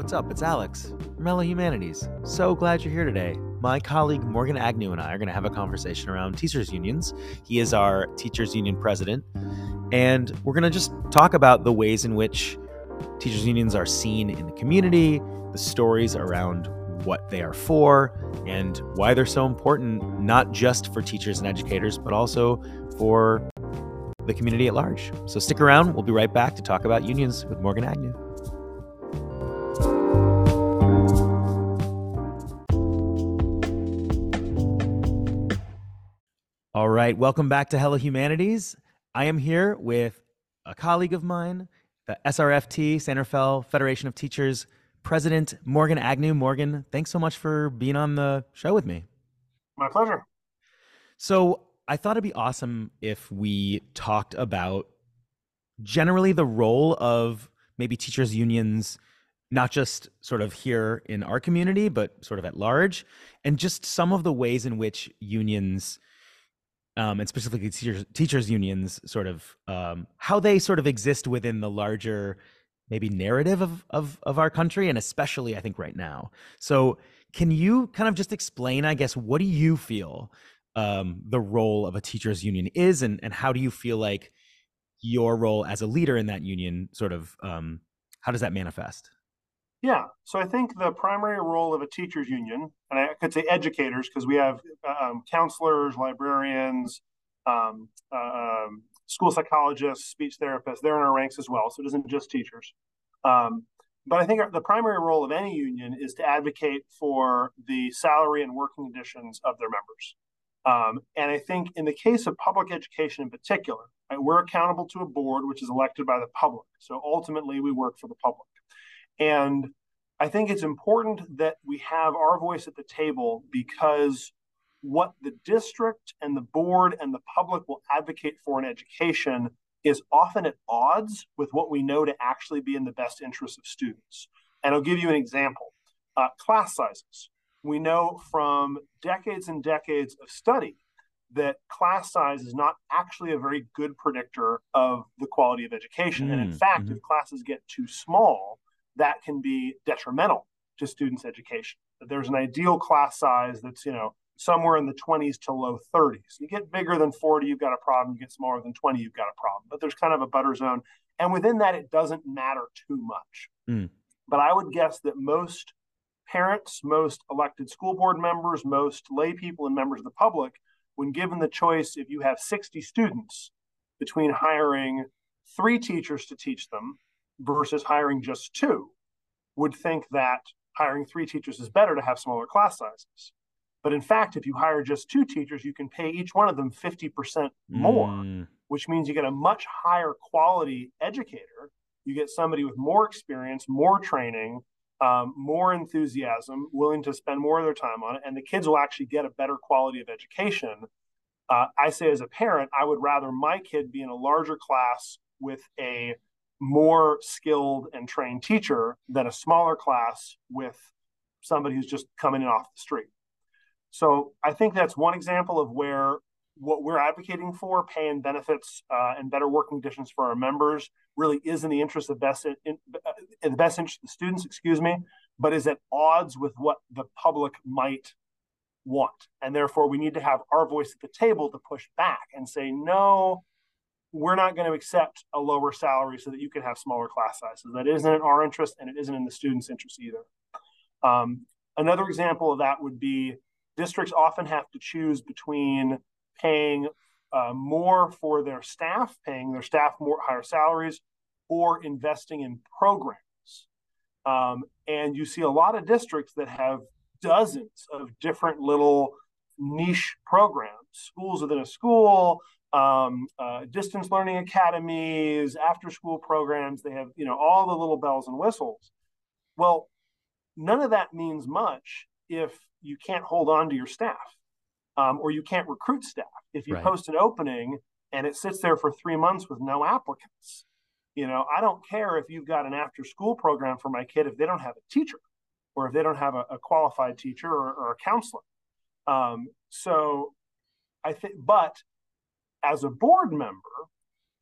What's up? It's Alex from Hello Humanities. So glad you're here today. My colleague Morgan Agnew and I are going to have a conversation around teachers' unions. He is our teachers' union president, and we're going to just talk about the ways in which teachers' unions are seen in the community, the stories around what they are for, and why they're so important, not just for teachers and educators, but also for the community at large. So stick around. We'll be right back to talk about unions with Morgan Agnew. Right, welcome back to Hello Humanities. I am here with a colleague of mine, the SRFT, San Rafael Federation of Teachers President Morgan Agnew. Morgan, thanks so much for being on the show with me. My pleasure. So, I thought it'd be awesome if we talked about generally the role of maybe teachers' unions, not just sort of here in our community, but sort of at large, and just some of the ways in which unions um, and specifically teachers, teachers unions sort of um, how they sort of exist within the larger maybe narrative of, of of our country and especially i think right now. So can you kind of just explain i guess what do you feel um, the role of a teachers union is and, and how do you feel like your role as a leader in that union sort of um, how does that manifest yeah, so I think the primary role of a teachers union, and I could say educators because we have um, counselors, librarians, um, um, school psychologists, speech therapists, they're in our ranks as well. So it isn't just teachers. Um, but I think the primary role of any union is to advocate for the salary and working conditions of their members. Um, and I think in the case of public education in particular, right, we're accountable to a board which is elected by the public. So ultimately, we work for the public. And I think it's important that we have our voice at the table because what the district and the board and the public will advocate for in education is often at odds with what we know to actually be in the best interest of students. And I'll give you an example uh, class sizes. We know from decades and decades of study that class size is not actually a very good predictor of the quality of education. Mm, and in fact, mm-hmm. if classes get too small, that can be detrimental to students' education. There's an ideal class size that's, you know, somewhere in the 20s to low 30s. You get bigger than 40, you've got a problem. You get smaller than 20, you've got a problem. But there's kind of a butter zone. And within that, it doesn't matter too much. Mm. But I would guess that most parents, most elected school board members, most lay people and members of the public, when given the choice, if you have 60 students between hiring three teachers to teach them versus hiring just two would think that hiring three teachers is better to have smaller class sizes. But in fact, if you hire just two teachers, you can pay each one of them 50% more, mm. which means you get a much higher quality educator. You get somebody with more experience, more training, um, more enthusiasm, willing to spend more of their time on it, and the kids will actually get a better quality of education. Uh, I say, as a parent, I would rather my kid be in a larger class with a more skilled and trained teacher than a smaller class with somebody who's just coming in off the street. So I think that's one example of where what we're advocating for, pay and benefits uh, and better working conditions for our members, really is in the interest of best in, uh, in the best interest of the students, excuse me, but is at odds with what the public might want, and therefore we need to have our voice at the table to push back and say no we're not going to accept a lower salary so that you can have smaller class sizes. That isn't in our interest and it isn't in the student's interest either. Um, another example of that would be districts often have to choose between paying uh, more for their staff, paying their staff more higher salaries, or investing in programs. Um, and you see a lot of districts that have dozens of different little niche programs, schools within a school, um, uh, distance learning academies, after school programs. They have, you know, all the little bells and whistles. Well, none of that means much if you can't hold on to your staff um, or you can't recruit staff. If you right. post an opening and it sits there for three months with no applicants, you know, I don't care if you've got an after school program for my kid if they don't have a teacher or if they don't have a, a qualified teacher or, or a counselor. Um, so I think, but as a board member,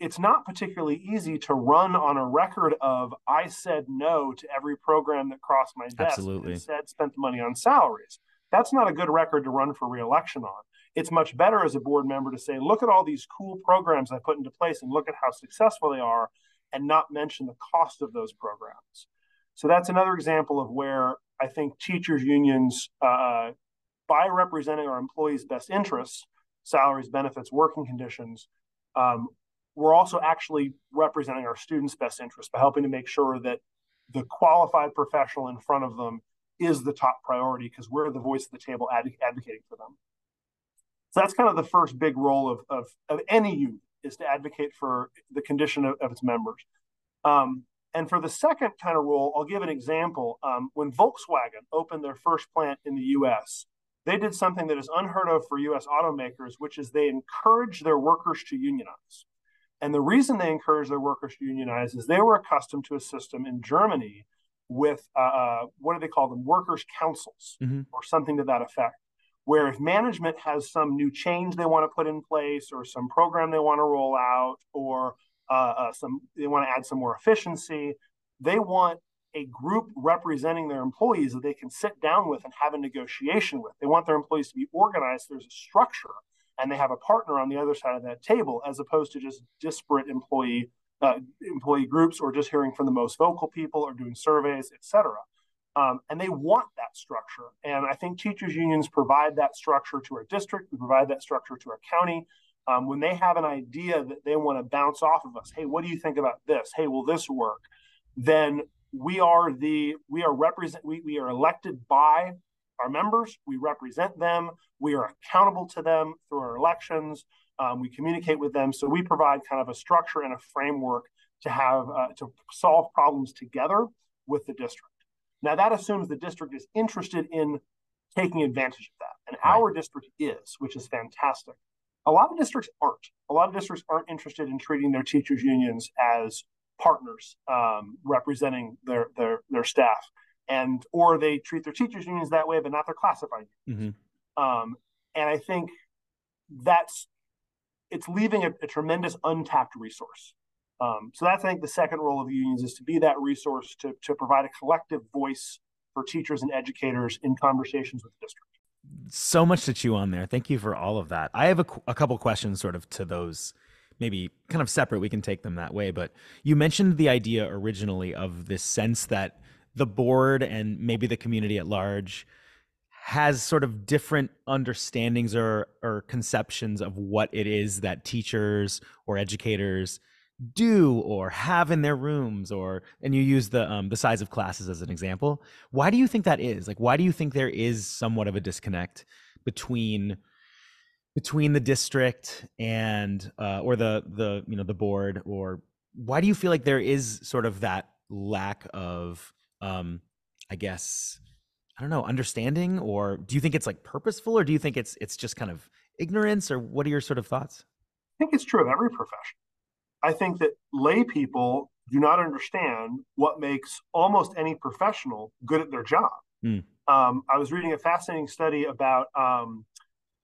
it's not particularly easy to run on a record of I said no to every program that crossed my desk. Absolutely. Instead, spent the money on salaries. That's not a good record to run for reelection on. It's much better as a board member to say, look at all these cool programs I put into place and look at how successful they are, and not mention the cost of those programs. So that's another example of where I think teachers' unions, uh, by representing our employees' best interests, salaries, benefits, working conditions, um, we're also actually representing our students' best interests by helping to make sure that the qualified professional in front of them is the top priority because we're the voice of the table ad- advocating for them. So that's kind of the first big role of, of, of any union is to advocate for the condition of, of its members. Um, and for the second kind of role, I'll give an example. Um, when Volkswagen opened their first plant in the US, they did something that is unheard of for US automakers, which is they encourage their workers to unionize. And the reason they encourage their workers to unionize is they were accustomed to a system in Germany with uh, uh, what do they call them? Workers' councils mm-hmm. or something to that effect. Where if management has some new change they want to put in place or some program they want to roll out or uh, uh, some they want to add some more efficiency, they want a group representing their employees that they can sit down with and have a negotiation with. They want their employees to be organized. There's a structure, and they have a partner on the other side of that table, as opposed to just disparate employee uh, employee groups or just hearing from the most vocal people or doing surveys, et cetera. Um, and they want that structure. And I think teachers unions provide that structure to our district. We provide that structure to our county. Um, when they have an idea that they want to bounce off of us, hey, what do you think about this? Hey, will this work? Then we are the we are represent we, we are elected by our members. We represent them. We are accountable to them through our elections. Um, we communicate with them. So we provide kind of a structure and a framework to have uh, to solve problems together with the district. Now that assumes the district is interested in taking advantage of that, and right. our district is, which is fantastic. A lot of districts aren't. A lot of districts aren't interested in treating their teachers unions as partners um, representing their, their their staff, and or they treat their teachers unions that way, but not their classified unions. Mm-hmm. Um, and I think that's it's leaving a, a tremendous untapped resource. Um, so that's I think the second role of the unions is to be that resource to to provide a collective voice for teachers and educators in conversations with the district. So much to chew on there. Thank you for all of that. I have a, a couple questions sort of to those maybe kind of separate. We can take them that way. But you mentioned the idea originally of this sense that the board and maybe the community at large has sort of different understandings or, or conceptions of what it is that teachers or educators do or have in their rooms or and you use the um, the size of classes as an example why do you think that is like why do you think there is somewhat of a disconnect between between the district and uh, or the the you know the board or why do you feel like there is sort of that lack of um i guess i don't know understanding or do you think it's like purposeful or do you think it's it's just kind of ignorance or what are your sort of thoughts? I think it's true of every profession. I think that lay people do not understand what makes almost any professional good at their job. Mm. um, i was reading a fascinating study about um,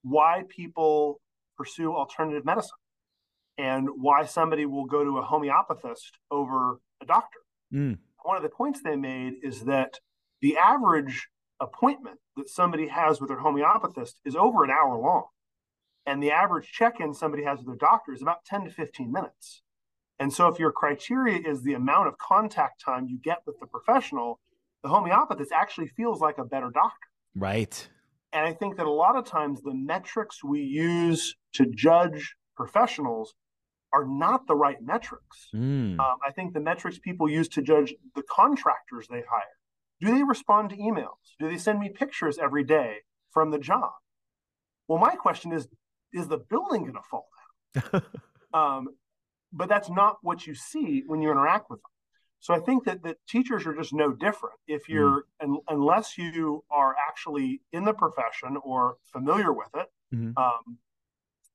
why people pursue alternative medicine and why somebody will go to a homeopathist over a doctor. Mm. One of the points they made is that the average appointment that somebody has with their homeopathist is over an hour long. And the average check in somebody has with their doctor is about 10 to 15 minutes. And so, if your criteria is the amount of contact time you get with the professional, the homeopathist actually feels like a better doctor. Right. And I think that a lot of times the metrics we use to judge professionals are not the right metrics. Mm. Um, I think the metrics people use to judge the contractors they hire do they respond to emails? Do they send me pictures every day from the job? Well, my question is is the building going to fall down? um, but that's not what you see when you interact with them. So I think that, that teachers are just no different. If mm. you're, mm. unless you are actually in the profession or familiar with it, mm-hmm. um,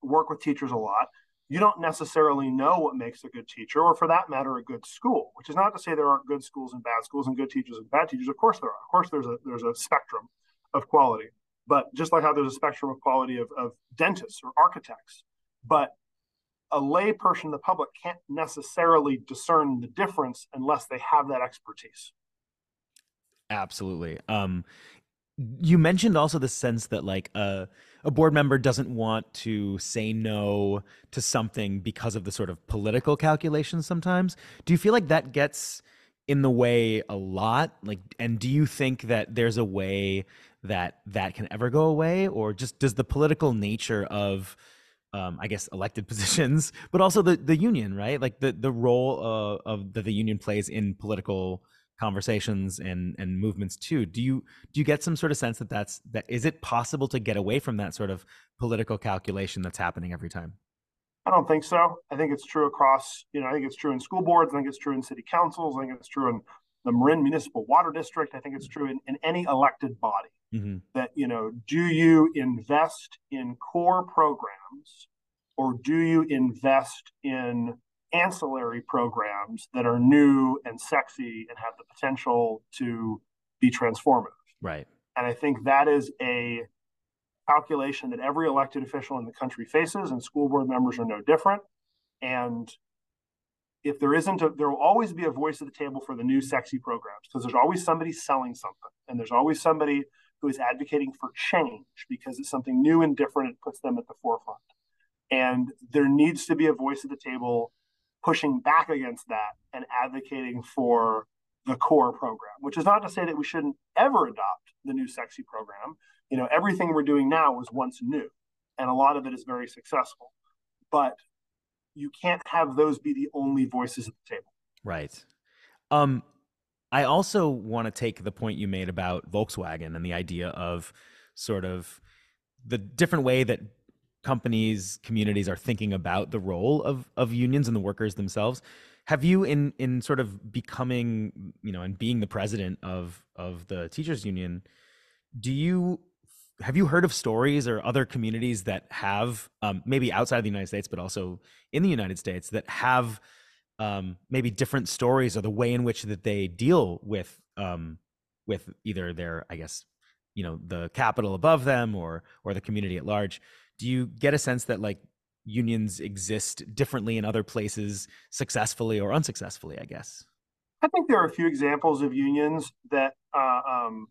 work with teachers a lot, you don't necessarily know what makes a good teacher, or for that matter, a good school. Which is not to say there aren't good schools and bad schools, and good teachers and bad teachers. Of course there are. Of course there's a there's a spectrum of quality. But just like how there's a spectrum of quality of, of dentists or architects, but a lay person, the public can't necessarily discern the difference unless they have that expertise. Absolutely. Um, you mentioned also the sense that like a a board member doesn't want to say no to something because of the sort of political calculations sometimes. Do you feel like that gets in the way a lot? Like, and do you think that there's a way that that can ever go away, or just does the political nature of um, I guess elected positions, but also the the union, right? Like the the role uh, of that the union plays in political conversations and and movements too. Do you do you get some sort of sense that that's that is it possible to get away from that sort of political calculation that's happening every time? I don't think so. I think it's true across, you know, I think it's true in school boards. I think it's true in city councils. I think it's true in the Marin Municipal Water District. I think it's true in, in any elected body mm-hmm. that, you know, do you invest in core programs or do you invest in ancillary programs that are new and sexy and have the potential to be transformative? Right. And I think that is a calculation that every elected official in the country faces, and school board members are no different. And if there isn't a, there will always be a voice at the table for the new sexy programs because there's always somebody selling something and there's always somebody who is advocating for change because it's something new and different it puts them at the forefront. And there needs to be a voice at the table pushing back against that and advocating for the core program which is not to say that we shouldn't ever adopt the new sexy program. You know everything we're doing now was once new and a lot of it is very successful. But you can't have those be the only voices at the table. Right. Um i also want to take the point you made about volkswagen and the idea of sort of the different way that companies communities are thinking about the role of of unions and the workers themselves. Have you in in sort of becoming you know and being the president of of the teachers union do you have you heard of stories or other communities that have um, maybe outside of the United States, but also in the United States that have um, maybe different stories or the way in which that they deal with um, with either their, I guess, you know, the capital above them or or the community at large. Do you get a sense that like unions exist differently in other places, successfully or unsuccessfully? I guess. I think there are a few examples of unions that uh, um,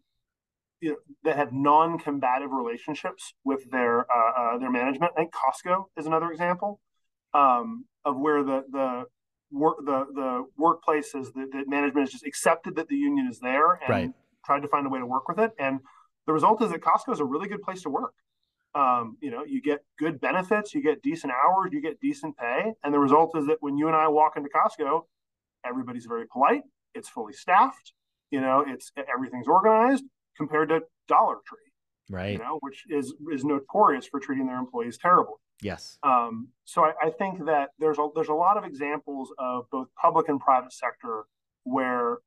you know, that have non-combative relationships with their uh, uh, their management. I think Costco is another example um, of where the the work the the workplaces that, the management has just accepted that the union is there and right. tried to find a way to work with it. And the result is that Costco is a really good place to work. Um, you know, you get good benefits, you get decent hours, you get decent pay, and the result is that when you and I walk into Costco, everybody's very polite. It's fully staffed. You know, it's everything's organized compared to Dollar Tree, right? You know, which is is notorious for treating their employees terribly. Yes. Um, so I, I, think that there's a there's a lot of examples of both public and private sector where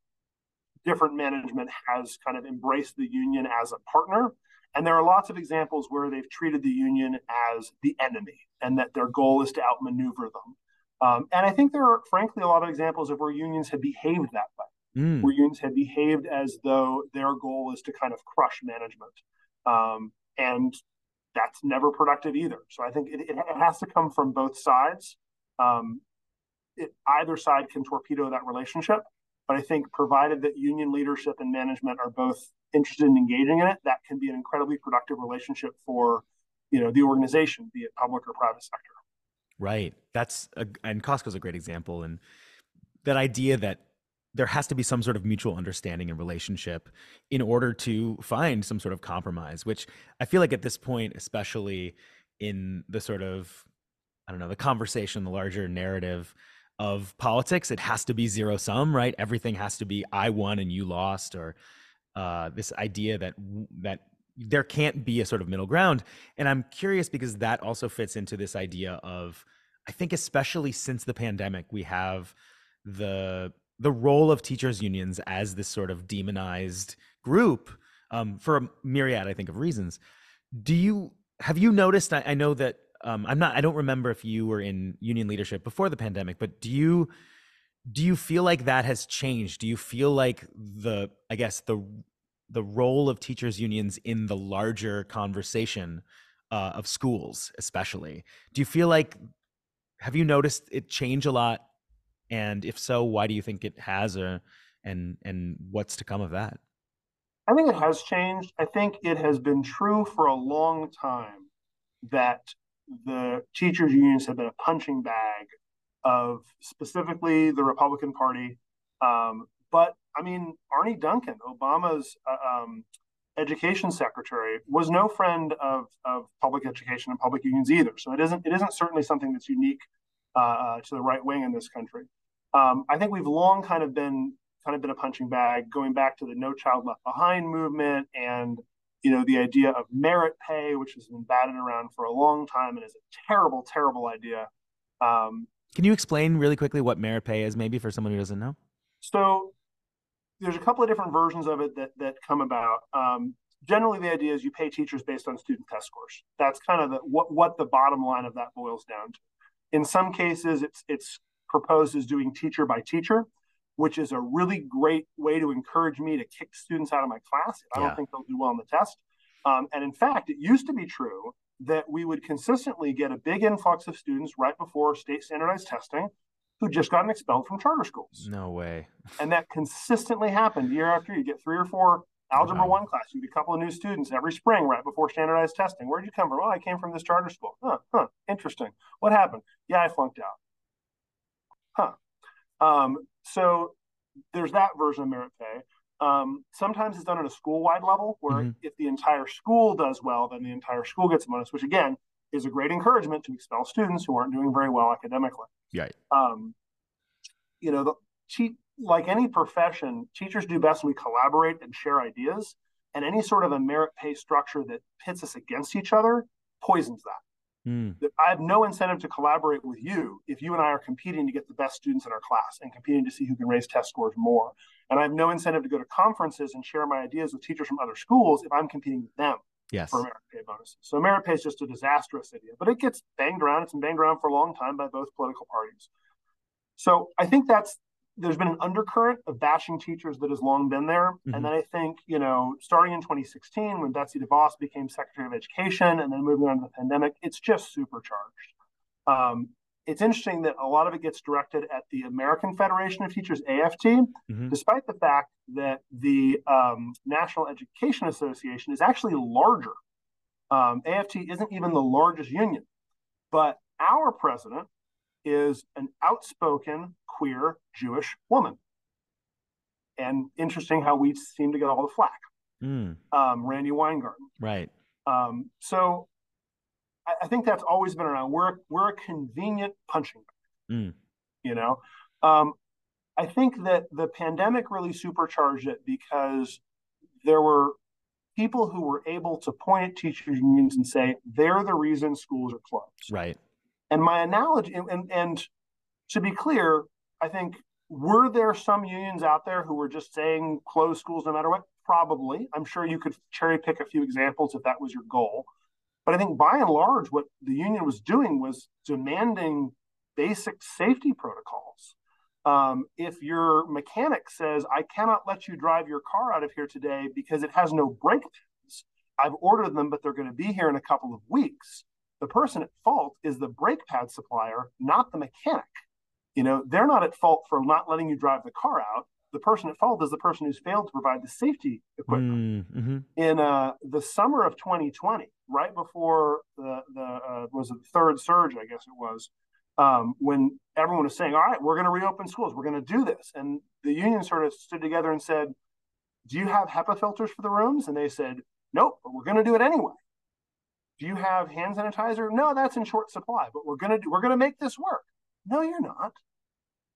different management has kind of embraced the union as a partner. And there are lots of examples where they've treated the union as the enemy and that their goal is to outmaneuver them. Um, and I think there are, frankly, a lot of examples of where unions have behaved that way mm. where unions had behaved as though their goal is to kind of crush management. Um, and that's never productive either. So I think it, it, has to come from both sides. Um, it, either side can torpedo that relationship, but I think provided that union leadership and management are both interested in engaging in it, that can be an incredibly productive relationship for you know the organization, be it public or private sector. Right. That's a, and Costco's a great example, and that idea that there has to be some sort of mutual understanding and relationship in order to find some sort of compromise which i feel like at this point especially in the sort of i don't know the conversation the larger narrative of politics it has to be zero sum right? Everything has to be i won and you lost or uh, this idea that that there can't be a sort of middle ground. And i'm curious because that also fits into this idea of i think especially since the pandemic we have the the role of teachers unions as this sort of demonized group um, for a myriad, I think, of reasons. Do you have you noticed? I, I know that um, I'm not. I don't remember if you were in union leadership before the pandemic, but do you do you feel like that has changed? Do you feel like the I guess the the role of teachers unions in the larger conversation uh, of schools, especially? Do you feel like have you noticed it change a lot? And if so, why do you think it has? Or, and and what's to come of that? I think it has changed. I think it has been true for a long time that the teachers' unions have been a punching bag of specifically the Republican Party. Um, but I mean, Arne Duncan, Obama's uh, um, education secretary, was no friend of, of public education and public unions either. So it isn't it isn't certainly something that's unique uh, uh, to the right wing in this country. Um, I think we've long kind of been kind of been a punching bag, going back to the No Child Left Behind movement and you know the idea of merit pay, which has been batted around for a long time and is a terrible, terrible idea. Um, Can you explain really quickly what merit pay is, maybe for someone who doesn't know? So there's a couple of different versions of it that that come about. Um, generally, the idea is you pay teachers based on student test scores. That's kind of the, what what the bottom line of that boils down to. In some cases, it's it's proposed as doing teacher by teacher which is a really great way to encourage me to kick students out of my class. If I yeah. don't think they'll do well on the test. Um, and in fact, it used to be true that we would consistently get a big influx of students right before state standardized testing who just gotten expelled from charter schools. No way. and that consistently happened year after year. You get three or four algebra wow. one class, you get a couple of new students every spring right before standardized testing. Where'd you come from? Oh, I came from this charter school. Huh, huh, interesting. What happened? Yeah, I flunked out. Huh. Um, so there's that version of merit pay. Um, sometimes it's done at a school-wide level, where mm-hmm. if the entire school does well, then the entire school gets a bonus, which again is a great encouragement to expel students who aren't doing very well academically. Yeah. Um, you know, the, te- like any profession, teachers do best when we collaborate and share ideas. And any sort of a merit pay structure that pits us against each other poisons that. Mm. I have no incentive to collaborate with you if you and I are competing to get the best students in our class and competing to see who can raise test scores more. And I have no incentive to go to conferences and share my ideas with teachers from other schools if I'm competing with them yes. for merit pay bonuses. So merit pay is just a disastrous idea, but it gets banged around. It's been banged around for a long time by both political parties. So I think that's there's been an undercurrent of bashing teachers that has long been there. Mm-hmm. And then I think, you know, starting in 2016, when Betsy DeVos became Secretary of Education and then moving on to the pandemic, it's just supercharged. Um, it's interesting that a lot of it gets directed at the American Federation of Teachers, AFT, mm-hmm. despite the fact that the um, National Education Association is actually larger. Um, AFT isn't even the largest union, but our president is an outspoken queer Jewish woman. And interesting how we seem to get all the flack. Mm. Um, Randi Weingarten. Right. Um, so I, I, think that's always been around. We're we're a convenient punching bag. Mm. You know, um, I think that the pandemic really supercharged it because there were people who were able to point at teachers unions and say they're the reason schools are closed. Right. And my analogy, and, and, to be clear, I think were there some unions out there who were just saying close schools no matter what? Probably. I'm sure you could cherry pick a few examples if that was your goal. But I think by and large, what the union was doing was demanding basic safety protocols. Um, if your mechanic says, I cannot let you drive your car out of here today because it has no brake pads, I've ordered them, but they're going to be here in a couple of weeks. The person at fault is the brake pad supplier, not the mechanic. You know they're not at fault for not letting you drive the car out. The person at fault is the person who's failed to provide the safety equipment. Mm, mm-hmm. in uh, the summer of 2020 right before the, the uh, was the third surge i guess it was um, when everyone was saying all right we're going to reopen schools. We're going to do this. And the union sort of stood together and said do you have hepa filters for the rooms? And they said nope but we're going to do it anyway do you have hand sanitizer no that's in short supply but we're going to we're going to make this work no, you're not.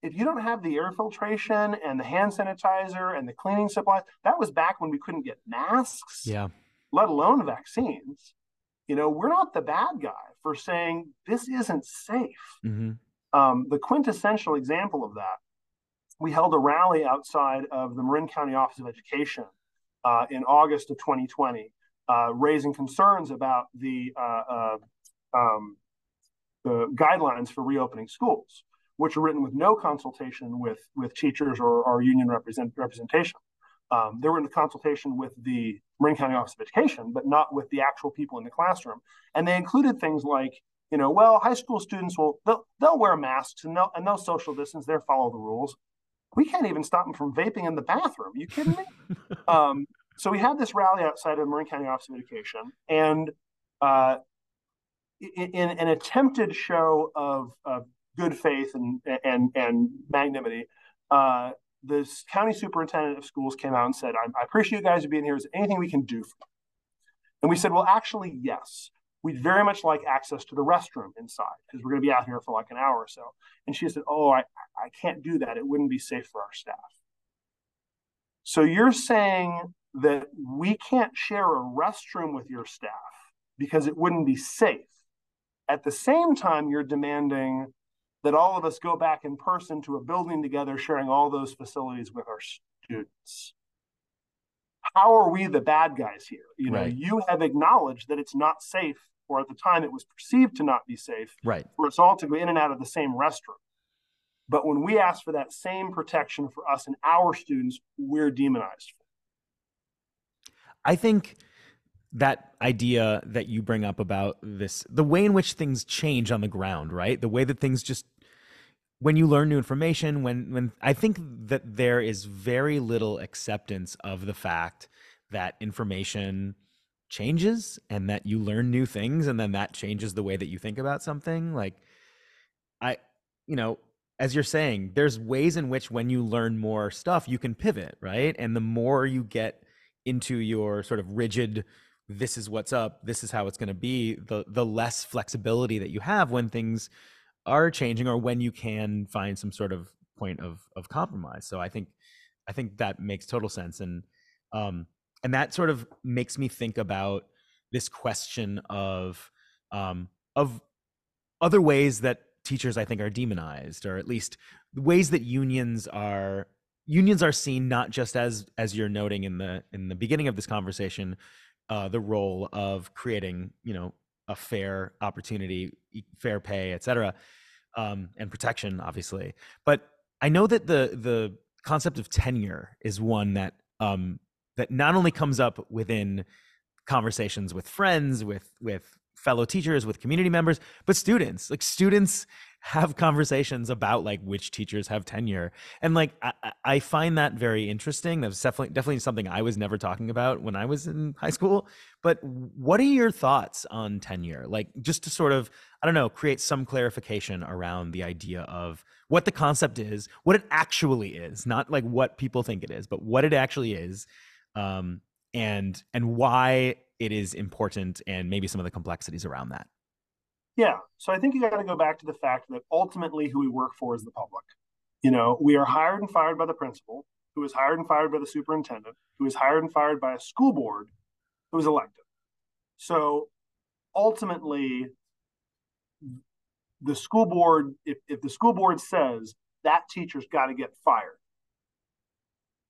If you don't have the air filtration and the hand sanitizer and the cleaning supplies, that was back when we couldn't get masks, yeah, let alone vaccines. You know, we're not the bad guy for saying this isn't safe. Mm-hmm. Um, the quintessential example of that, we held a rally outside of the Marin County Office of Education uh, in August of 2020, uh, raising concerns about the uh, uh um, the guidelines for reopening schools, which are written with no consultation with, with teachers or, or union represent, representation. Um, they were in consultation with the Marin County Office of Education, but not with the actual people in the classroom. And they included things like you know, well, high school students will they'll, they'll wear masks and they'll and they'll social distance, they'll follow the rules. We can't even stop them from vaping in the bathroom. Are you kidding me? um, so we had this rally outside of Marin County Office of Education, and uh, in, in, an attempted show of, of good faith and and and magnanimity, uh, the county superintendent of schools came out and said, I, I appreciate you guys being here. Is there anything we can do for you? And we said, well, actually, yes. We'd very much like access to the restroom inside because we're going to be out here for like an hour or so. And she said, oh, I, I can't do that. It wouldn't be safe for our staff. So you're saying that we can't share a restroom with your staff because it wouldn't be safe. At the same time, you're demanding that all of us go back in person to a building together, sharing all those facilities with our students. How are we the bad guys here? You know, right. you have acknowledged that it's not safe, or at the time it was perceived to not be safe, right. for us all to go in and out of the same restroom. But when we ask for that same protection for us and our students, we're demonized. I think that idea that you bring up about this the way in which things change on the ground right? The way that things just when you learn new information when when i think that there is very little acceptance of the fact that information changes and that you learn new things and then that changes the way that you think about something. Like i you know as you're saying there's ways in which when you learn more stuff you can pivot right? And the more you get into your sort of rigid this is what's up this is how it's going to be the the less flexibility that you have when things are changing or when you can find some sort of point of of compromise. So i think i think that makes total sense. And um and that sort of makes me think about this question of um of other ways that teachers i think are demonized or at least ways that unions are unions are seen not just as as you're noting in the in the beginning of this conversation uh the role of creating you know a fair opportunity, fair pay, et cetera, um, and protection, obviously. But I know that the the concept of tenure is one that um, that not only comes up within conversations with friends, with with fellow teachers, with community members, but students. Like students have conversations about like which teachers have tenure. And like I, I find that very interesting. That's definitely definitely something i was never talking about when i was in high school. But what are your thoughts on tenure? Like just to sort of i don't know create some clarification around the idea of what the concept is what it actually is not like what people think it is but what it actually is um, and and why it is important and maybe some of the complexities around that yeah. So I think you got to go back to the fact that ultimately who we work for is the public. You know, we are hired and fired by the principal, who is hired and fired by the superintendent, who is hired and fired by a school board who is elected. So ultimately, the school board, if, if the school board says that teacher's got to get fired,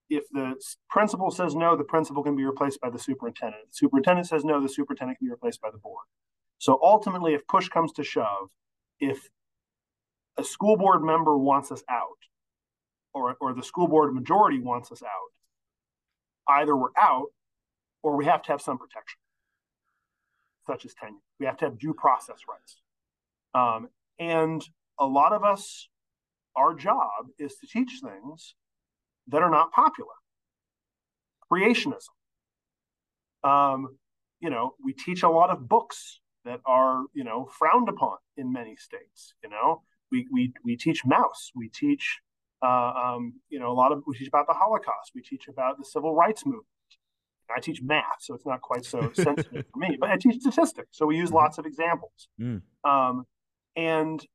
if the principal says no, the principal can be replaced by the superintendent. The superintendent says no, the superintendent can be replaced by the board. So ultimately, if push comes to shove, if a school board member wants us out, or, or the school board majority wants us out, either we're out or we have to have some protection, such as tenure. We have to have due process rights. Um, and a lot of us, our job is to teach things that are not popular. Creationism. Um, you know, we teach a lot of books that are you know frowned upon in many states. You know, we we we teach Maus, we teach uh, um, you know a lot of we teach about the Holocaust, we teach about the civil rights movement. I teach math, so it's not quite so sensitive for me, but I teach statistics, so we use mm-hmm. lots of examples. Mm. Um, and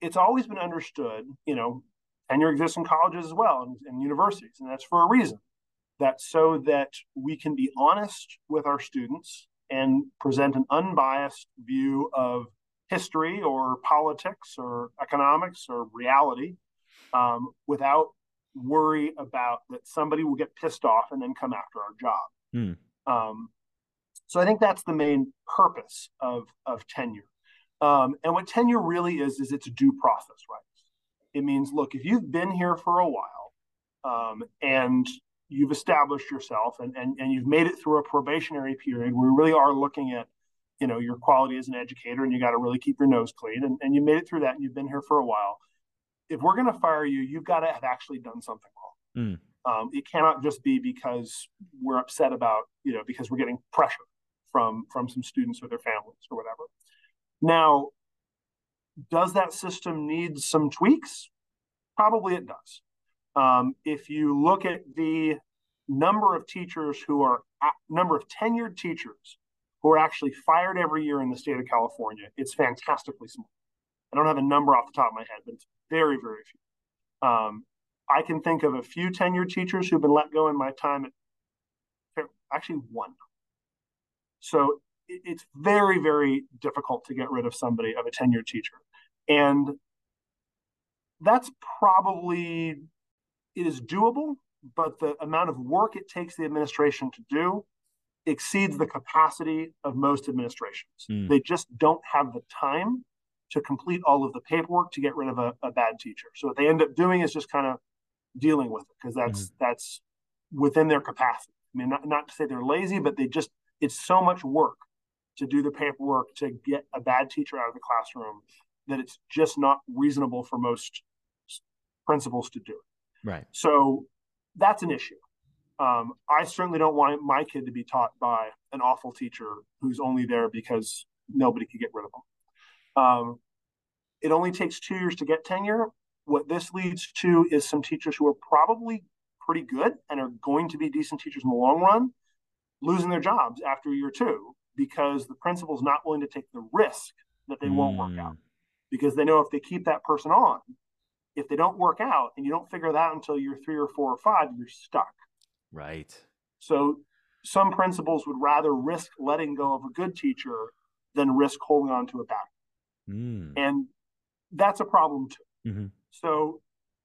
it's always been understood, you know, tenure exists in colleges as well and, and universities, and that's for a reason. That so that we can be honest with our students and present an unbiased view of history or politics or economics or reality um, without worry about that somebody will get pissed off and then come after our job. Mm. Um, so I think that's the main purpose of, of tenure. Um, and what tenure really is, is it's due process rights. It means, look, if you've been here for a while um, and you've established yourself and, and, and you've made it through a probationary period where we really are looking at you know your quality as an educator and you got to really keep your nose clean and, and you made it through that and you've been here for a while. If we're going to fire you you've got to have actually done something wrong. Mm. um, it cannot just be because we're upset about you know because we're getting pressure from from some students or their families or whatever. Now does that system need some tweaks? Probably it does um, if you look at the number of teachers who are number of tenured teachers who are actually fired every year in the state of California. It's fantastically small. I don't have a number off the top of my head, but it's very, very few. Um, I can think of a few tenured teachers who've been let go in my time at actually one. So it's very, very difficult to get rid of somebody of a tenured teacher. And that's probably it is doable, but the amount of work it takes the administration to do exceeds the capacity of most administrations. Mm. They just don't have the time to complete all of the paperwork to get rid of a, a bad teacher. So what they end up doing is just kind of dealing with it because that's mm. that's within their capacity. I mean, not, not to say they're lazy, but they just it's so much work to do the paperwork to get a bad teacher out of the classroom that it's just not reasonable for most principals to do it. Right. So that's an issue. Um, I certainly don't want my kid to be taught by an awful teacher who's only there because nobody could get rid of them. Um, it only takes two years to get tenure. What this leads to is some teachers who are probably pretty good and are going to be decent teachers in the long run losing their jobs after year two because the principal is not willing to take the risk that they mm. won't work out hmm. because they know if they keep that person on, if they don't work out and you don't figure that out until you're three or four or five, you're stuck. Right. So some principals would rather risk letting go of a good teacher than risk holding on to a bad. Mm. And that's a problem too. Mm-hmm. So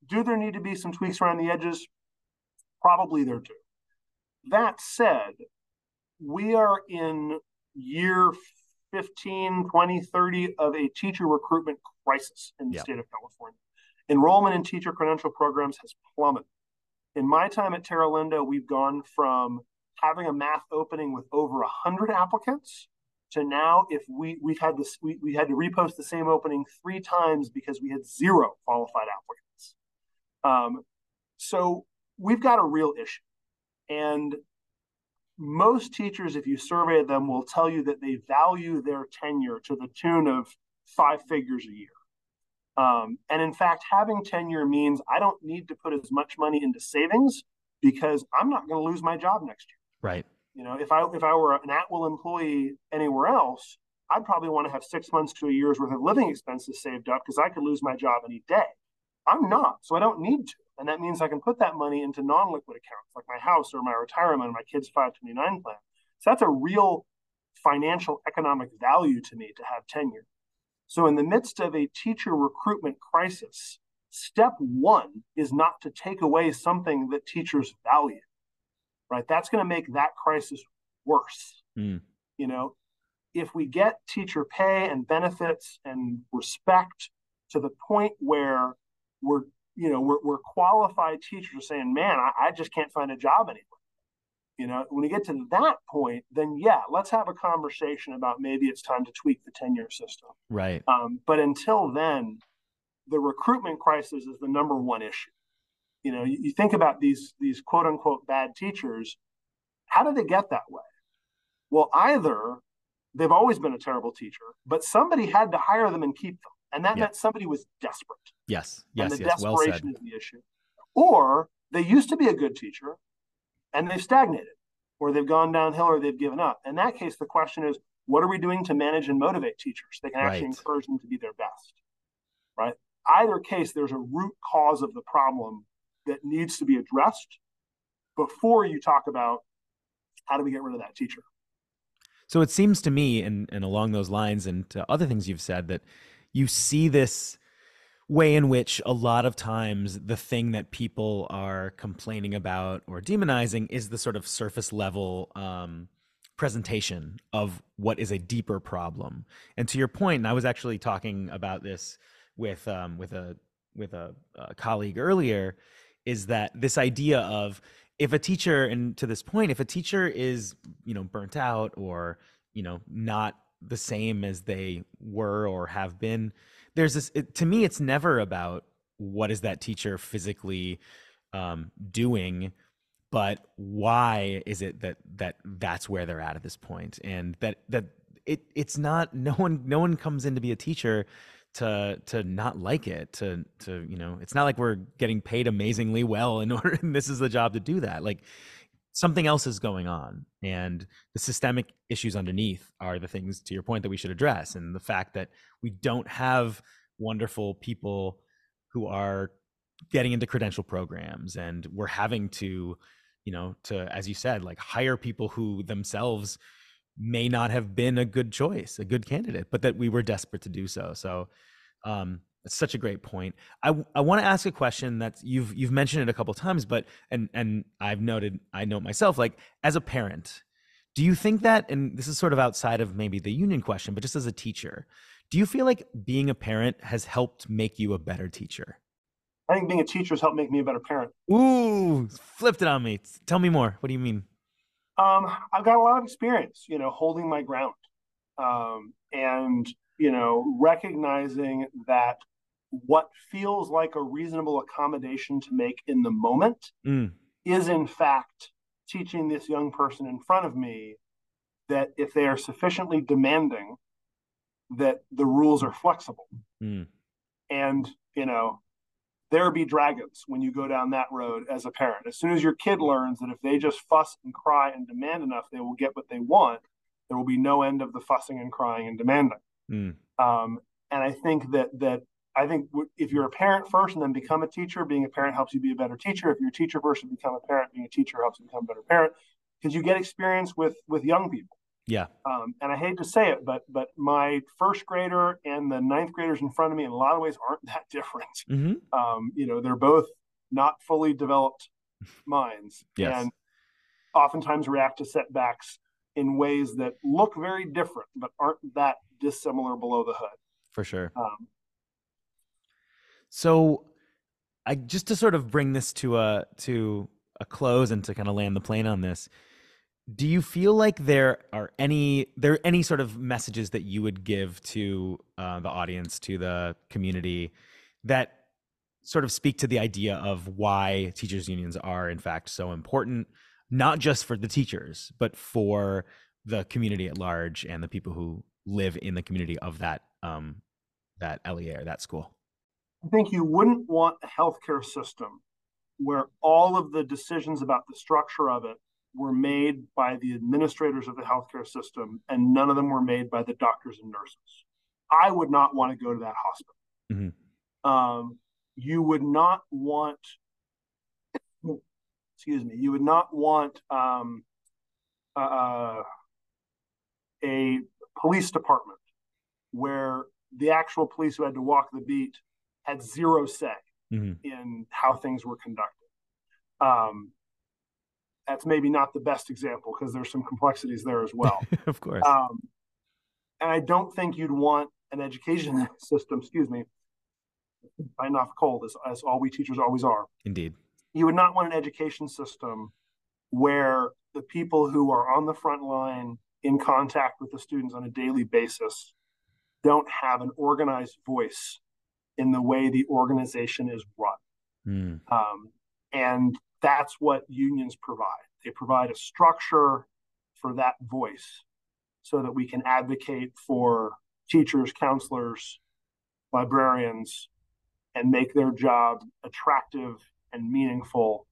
do there need to be some tweaks around the edges? Probably there do. That said, we are in year 15, 20, 30 of a teacher recruitment crisis in the yep. state of California. Enrollment in teacher credential programs has plummeted. In my time at Terra Linda, we've gone from having a math opening with over 100 applicants to now if we we've had this we, we had to repost the same opening three times because we had zero qualified applicants. Um, so we've got a real issue. And most teachers if you survey them will tell you that they value their tenure to the tune of five figures a year um, and in fact, having tenure means I don't need to put as much money into savings because I'm not going to lose my job next year. Right. You know, if I if I were an at-will employee anywhere else, I'd probably want to have six months to a year's worth of living expenses saved up because I could lose my job any day. I'm not, so I don't need to. And that means I can put that money into non-liquid accounts like my house or my retirement or my kids' 529 plan. So that's a real financial economic value to me to have tenure. So, in the midst of a teacher recruitment crisis, step one is not to take away something that teachers value, right? That's going to make that crisis worse. Mm. You know, if we get teacher pay and benefits and respect to the point where we're, you know, we're, we're qualified teachers saying, man, I, I just can't find a job anymore. You know, when you get to that point, then yeah, let's have a conversation about maybe it's time to tweak the tenure system. Right. Um, but until then, the recruitment crisis is the number one issue. You know, you, you think about these these quote unquote bad teachers. How did they get that way? Well, either they've always been a terrible teacher, but somebody had to hire them and keep them, and that meant somebody was desperate. Yes. Yes. And the yes. desperation well is the issue. Or they used to be a good teacher, and they've stagnated or they've gone downhill or they've given up. In that case, the question is, what are we doing to manage and motivate teachers? They can actually right. encourage them to be their best, right? Either case, there's a root cause of the problem that needs to be addressed before you talk about how do we get rid of that teacher. So it seems to me, and, and along those lines, and to other things you've said, that you see this way in which a lot of times the thing that people are complaining about or demonizing is the sort of surface level um, presentation of what is a deeper problem. And to your point, and I was actually talking about this with um, with a with a, a colleague earlier, is that this idea of if a teacher, and to this point, if a teacher is you know burnt out or you know not the same as they were or have been. There's this it, to me it's never about what is that teacher physically um, doing but why is it that that that's where they're at at this point? And that that it it's not no one no one comes in to be a teacher to to not like it to to you know it's not like we're getting paid amazingly well in order and this is the job to do that. Like something else is going on and the systemic issues underneath are the things to your point that we should address and the fact that we don't have wonderful people who are getting into credential programs and we're having to you know to as you said like hire people who themselves may not have been a good choice a good candidate but that we were desperate to do so. So um it's such a great point i i want to ask a question that you've you've mentioned it a couple times but and and i've noted i note myself like as a parent do you think that and this is sort of outside of maybe the union question but just as a teacher do you feel like being a parent has helped make you a better teacher I think being a teacher has helped make me a better parent. Ooh, flipped it on me. Tell me more. What do you mean? Um, I've got a lot of experience, you know, holding my ground, um, and you know, recognizing that what feels like a reasonable accommodation to make in the moment mm. is in fact teaching this young person in front of me that if they are sufficiently demanding that the rules are flexible mm. and you know there be dragons when you go down that road as a parent. As soon as your kid learns that if they just fuss and cry and demand enough, they will get what they want, there will be no end of the fussing and crying and demanding. Mm. Um, and I think that that I think if you're a parent first and then become a teacher, being a parent helps you be a better teacher. If you're a teacher first and become a parent, being a teacher helps you become a better parent because you get experience with with young people. Yeah. Um, and I hate to say it, but but my first grader and the ninth graders in front of me, in a lot of ways, aren't that different. Mm-hmm. Um, you know, they're both not fully developed minds, yes. and oftentimes react to setbacks in ways that look very different, but aren't that dissimilar below the hood. For sure. Um, so, I just to sort of bring this to a to a close and to kind of land the plane on this do you feel like there are any there are any sort of messages that you would give to uh, the audience to the community that sort of speak to the idea of why teachers unions are in fact so important not just for the teachers but for the community at large and the people who live in the community of that um, that LEA or that school I think you wouldn't want a healthcare system where all of the decisions about the structure of it were made by the administrators of the healthcare system, and none of them were made by the doctors and nurses. I would not want to go to that hospital. Mm-hmm. Um, you would not want, excuse me, you would not want um, uh, a police department where the actual police who had to walk the beat had zero say mm-hmm. in how things were conducted. Um, that's maybe not the best example because there's some complexities there as well. of course. Um, and I don't think you'd want an education system, excuse me, fighting off cold as, as all we teachers always are. Indeed. You would not want an education system where the people who are on the front line in contact with the students on a daily basis don't have an organized voice in the way the organization is run. Mm. Um, and that's what unions provide. They provide a structure for that voice so that we can advocate for teachers, counselors, librarians, and make their job attractive and meaningful,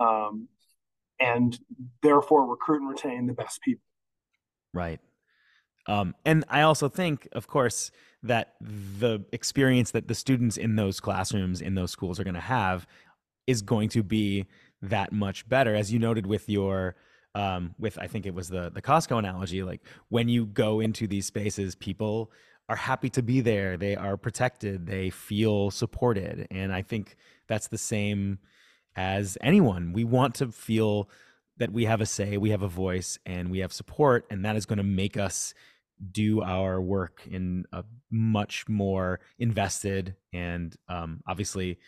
um, and therefore recruit and retain the best people. Right. Um, and I also think, of course, that the experience that the students in those classrooms in those schools are going to have is going to be that much better. As you noted with your um, with i think it was the the costco analogy like when you go into these spaces people are happy to be there. They are protected. They feel supported. And i think that's the same as anyone. We want to feel that we have a say we have a voice and we have support and that is going to make us do our work in a much more invested and um, obviously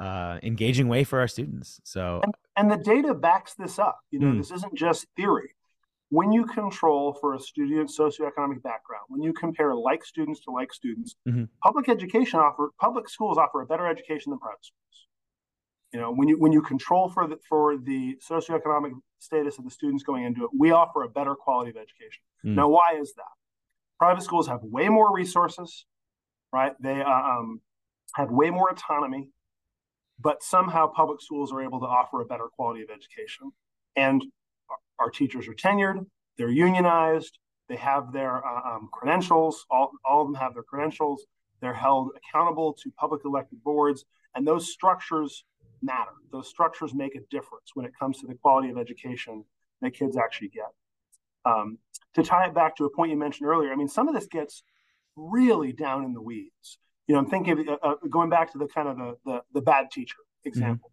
uh, engaging way for our students. So, and, and, the data backs this up. You know, mm. this isn't just theory. when you control for a student's socioeconomic background, when you compare like students to like students, mm-hmm. public education offer public schools offer a better education than private schools. You know, when you when you control for the for the socioeconomic status of the students going into it, we offer a better quality of education. Mm. Now, why is that? Private schools have way more resources, right? They uh, um, have way more autonomy, but somehow public schools are able to offer a better quality of education. And our teachers are tenured, they're unionized, they have their uh, um, credentials, all, all of them have their credentials, they're held accountable to public elected boards, and those structures matter. Those structures make a difference when it comes to the quality of education that kids actually get. Um, to tie it back to a point you mentioned earlier, I mean, some of this gets really down in the weeds. You know, I'm thinking of uh, uh going back to the kind of the the, the bad teacher example,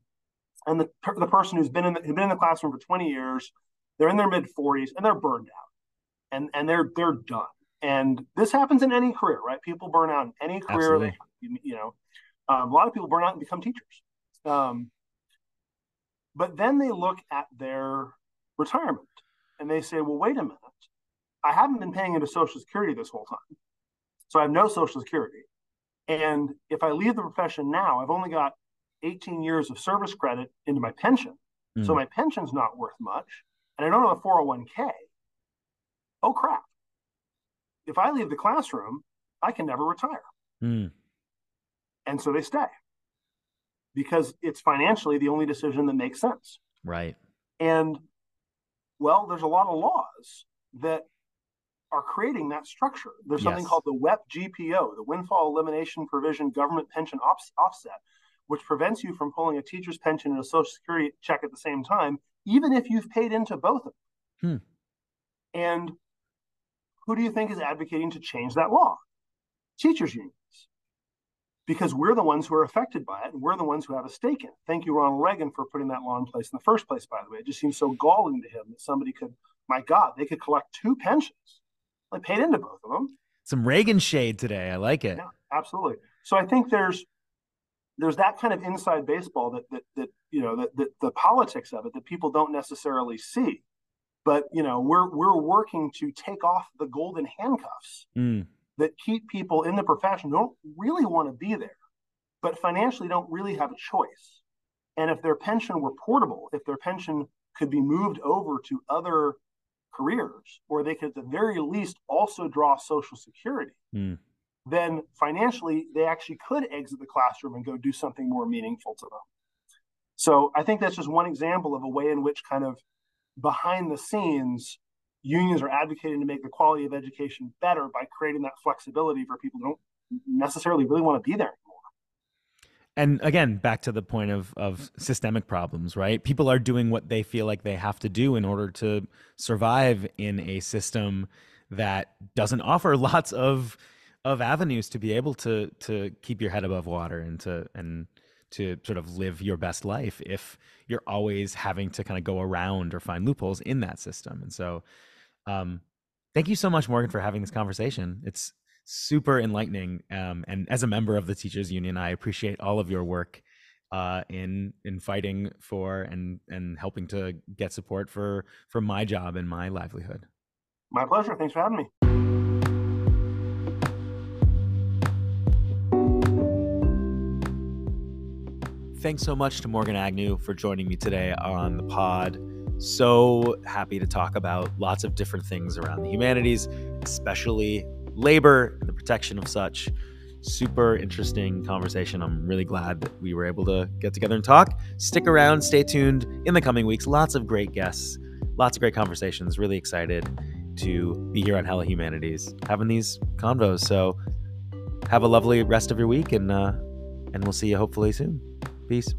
mm-hmm. and the the person who's been in the, who's been in the classroom for 20 years they're in their mid 40s and they're burned out, and and they're they're done. And this happens in any career, right? People burn out in any career. They, you know, um, a lot of people burn out and become teachers. Um, but then they look at their retirement and they say, well, wait a minute. I haven't been paying into Social Security this whole time. So I have no Social Security. And if I leave the profession now, I've only got 18 years of service credit into my pension. Mm. So my pension's not worth much and I don't have a 401k, oh crap. If I leave the classroom, I can never retire. Mm. And so they stay because it's financially the only decision that makes sense. Right. And well, there's a lot of laws that are creating that structure. There's something yes. called the WEP GPO, the Windfall Elimination Provision Government Pension Offset, which prevents you from pulling a teacher's pension and a Social Security check at the same time even if you've paid into both of them. Hmm. And who do you think is advocating to change that law? Teachers' unions. Because we're the ones who are affected by it, and we're the ones who have a stake in it. Thank you, Ronald Reagan, for putting that law in place in the first place, by the way. It just seems so galling to him that somebody could, my God, they could collect two pensions. I paid into both of them. Some Reagan shade today. I like it. Yeah, absolutely. So I think there's there's that kind of inside baseball that that that you know that, that the politics of it that people don't necessarily see but you know we're we're working to take off the golden handcuffs mm. That keep people in the profession who don't really want to be there but financially don't really have a choice and if their pension were portable if their pension could be moved over to other careers or they could at the very least also draw social security mm then financially they actually could exit the classroom and go do something more meaningful to them. So I think that's just one example of a way in which kind of behind the scenes unions are advocating to make the quality of education better by creating that flexibility for people who don't necessarily really want to be there anymore. And again, back to the point of of systemic problems, right? People are doing what they feel like they have to do in order to survive in a system that doesn't offer lots of of avenues to be able to to keep your head above water and to and to sort of live your best life if you're always having to kind of go around or find loopholes in that system. And so, um, thank you so much, Morgan, for having this conversation. It's super enlightening. Um, and as a member of the teachers union, I appreciate all of your work uh, in in fighting for and and helping to get support for for my job and my livelihood. My pleasure. Thanks for having me. Thanks so much to Morgan Agnew for joining me today on the pod. So happy to talk about lots of different things around the humanities, especially labor and the protection of such. Super interesting conversation. I'm really glad that we were able to get together and talk. Stick around, stay tuned in the coming weeks. Lots of great guests, lots of great conversations. Really excited to be here on Hella Humanities having these convos. So have a lovely rest of your week and uh, and we'll see you hopefully soon. Peace.